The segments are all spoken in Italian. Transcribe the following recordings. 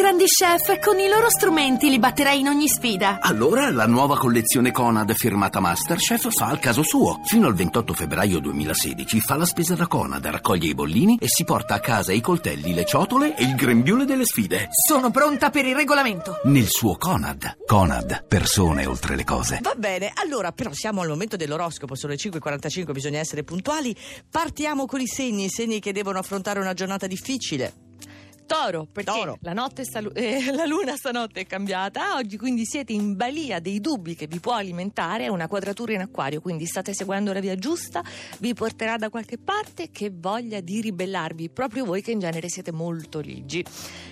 grandi chef, con i loro strumenti li batterei in ogni sfida. Allora la nuova collezione Conad firmata Masterchef fa al caso suo. Fino al 28 febbraio 2016 fa la spesa da Conad, raccoglie i bollini e si porta a casa i coltelli, le ciotole e il grembiule delle sfide. Sono pronta per il regolamento. Nel suo Conad. Conad, persone oltre le cose. Va bene, allora però siamo al momento dell'oroscopo, sono le 5.45, bisogna essere puntuali. Partiamo con i segni, i segni che devono affrontare una giornata difficile. Toro, perché Toro. La, notte sta- eh, la luna stanotte è cambiata, oggi quindi siete in balia dei dubbi che vi può alimentare una quadratura in acquario, quindi state seguendo la via giusta, vi porterà da qualche parte che voglia di ribellarvi, proprio voi che in genere siete molto ligi.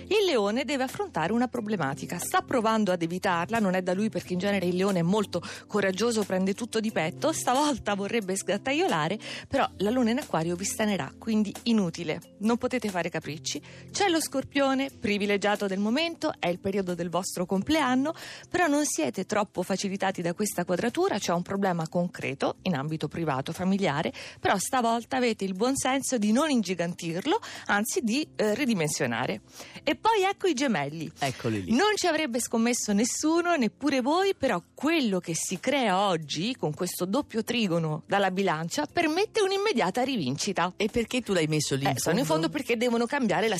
Il leone deve affrontare una problematica, sta provando ad evitarla, non è da lui perché in genere il leone è molto coraggioso, prende tutto di petto, stavolta vorrebbe sgattaiolare, però la luna in acquario vi stanerà, quindi inutile, non potete fare capricci. C'è lo scorpione, privilegiato del momento, è il periodo del vostro compleanno, però non siete troppo facilitati da questa quadratura, c'è un problema concreto in ambito privato, familiare, però stavolta avete il buon senso di non ingigantirlo, anzi di eh, ridimensionare. E poi ecco i gemelli. Eccoli lì. Non ci avrebbe scommesso nessuno, neppure voi, però quello che si crea oggi con questo doppio trigono dalla bilancia permette un'immediata rivincita. E perché tu l'hai messo lì? Eh, sono in fondo perché devono cambiare la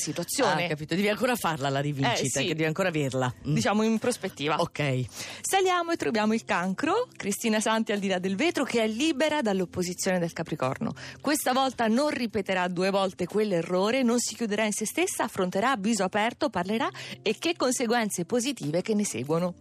Ah, situazione. capito, devi ancora farla la rivincita, Eh, sì. che devi ancora averla. Mm. Diciamo in prospettiva. Ok. Saliamo e troviamo il cancro, Cristina Santi al di là del vetro, che è libera dall'opposizione del Capricorno. Questa volta non ripeterà due volte quell'errore, non si chiuderà in se stessa, affronterà a viso aperto, parlerà e che conseguenze positive che ne seguono.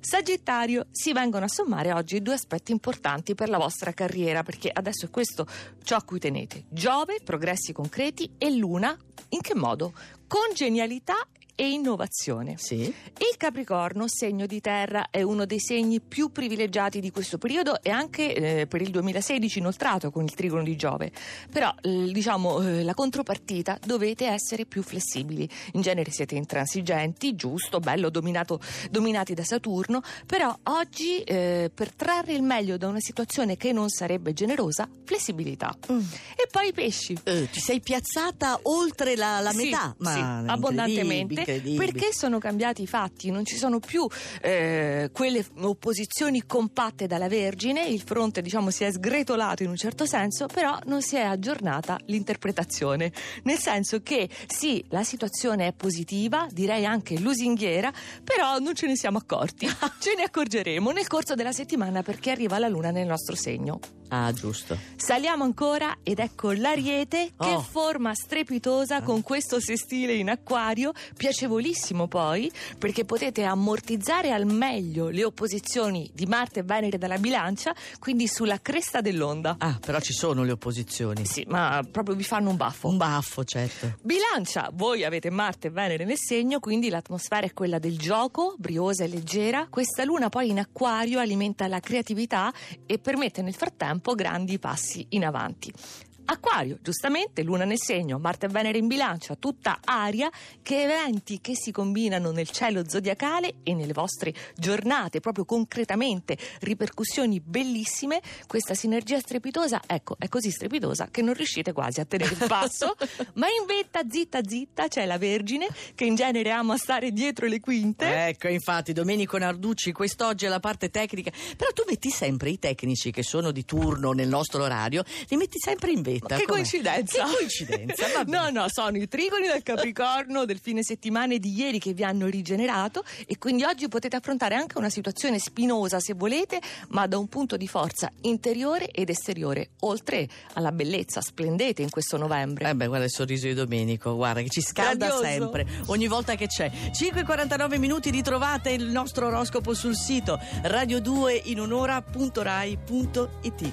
Sagittario, si vengono a sommare oggi due aspetti importanti per la vostra carriera, perché adesso è questo ciò a cui tenete. Giove, progressi concreti e Luna, in che modo? Con genialità e innovazione. Sì. Il Capricorno, segno di terra, è uno dei segni più privilegiati di questo periodo e anche eh, per il 2016 inoltrato con il trigono di Giove. Però, eh, diciamo, eh, la contropartita dovete essere più flessibili. In genere siete intransigenti, giusto, bello, dominato- dominati da Saturno, però oggi eh, per trarre il meglio da una situazione che non sarebbe generosa, flessibilità. E poi i pesci. Eh, ti sei piazzata oltre la, la Sì, metà? sì, incredibile, abbondantemente. Perché sono cambiati i fatti? Non ci sono più eh, quelle opposizioni compatte dalla Vergine il fronte diciamo si è sgretolato in un certo senso però non si è aggiornata l'interpretazione. Nel senso che sì la situazione è positiva direi anche lusinghiera però non ce ne siamo accorti. Ce ne accorgeremo nel corso della settimana perché arriva la luna nel nostro segno Ah, giusto. Saliamo ancora ed ecco l'ariete che Oh. forma strepitosa con questo sestile in acquario, piacevolissimo poi perché potete ammortizzare al meglio le opposizioni di Marte e Venere dalla bilancia, quindi sulla cresta dell'onda. Ah, però ci sono le opposizioni. Sì, ma proprio vi fanno un baffo. Un baffo, certo. Bilancia, voi avete Marte e Venere nel segno, quindi l'atmosfera è quella del gioco, briosa e leggera. Questa luna poi in acquario alimenta la creatività e permette nel frattempo grandi passi in avanti. Acquario, giustamente, luna nel segno, Marte e Venere in bilancia, tutta aria, che eventi che si combinano nel cielo zodiacale e nelle vostre giornate, proprio concretamente, ripercussioni bellissime, questa sinergia strepitosa, ecco, è così strepitosa che non riuscite quasi a tenere il passo, ma in vetta, zitta zitta, c'è la Vergine, che in genere ama stare dietro le quinte. Ecco, infatti, Domenico Narducci, quest'oggi è la parte tecnica. Però tu metti sempre i tecnici che sono di turno nel nostro orario, li metti sempre in vetta. Che com'è? coincidenza! Che coincidenza. No, no, sono i trigoni del Capricorno del fine settimana di ieri che vi hanno rigenerato e quindi oggi potete affrontare anche una situazione spinosa se volete, ma da un punto di forza interiore ed esteriore, oltre alla bellezza. Splendete in questo novembre. Eh beh, guarda il sorriso di Domenico, guarda che ci scalda Radioso. sempre, ogni volta che c'è. 5.49 minuti ritrovate il nostro oroscopo sul sito radio2 in un'ora.rai.it.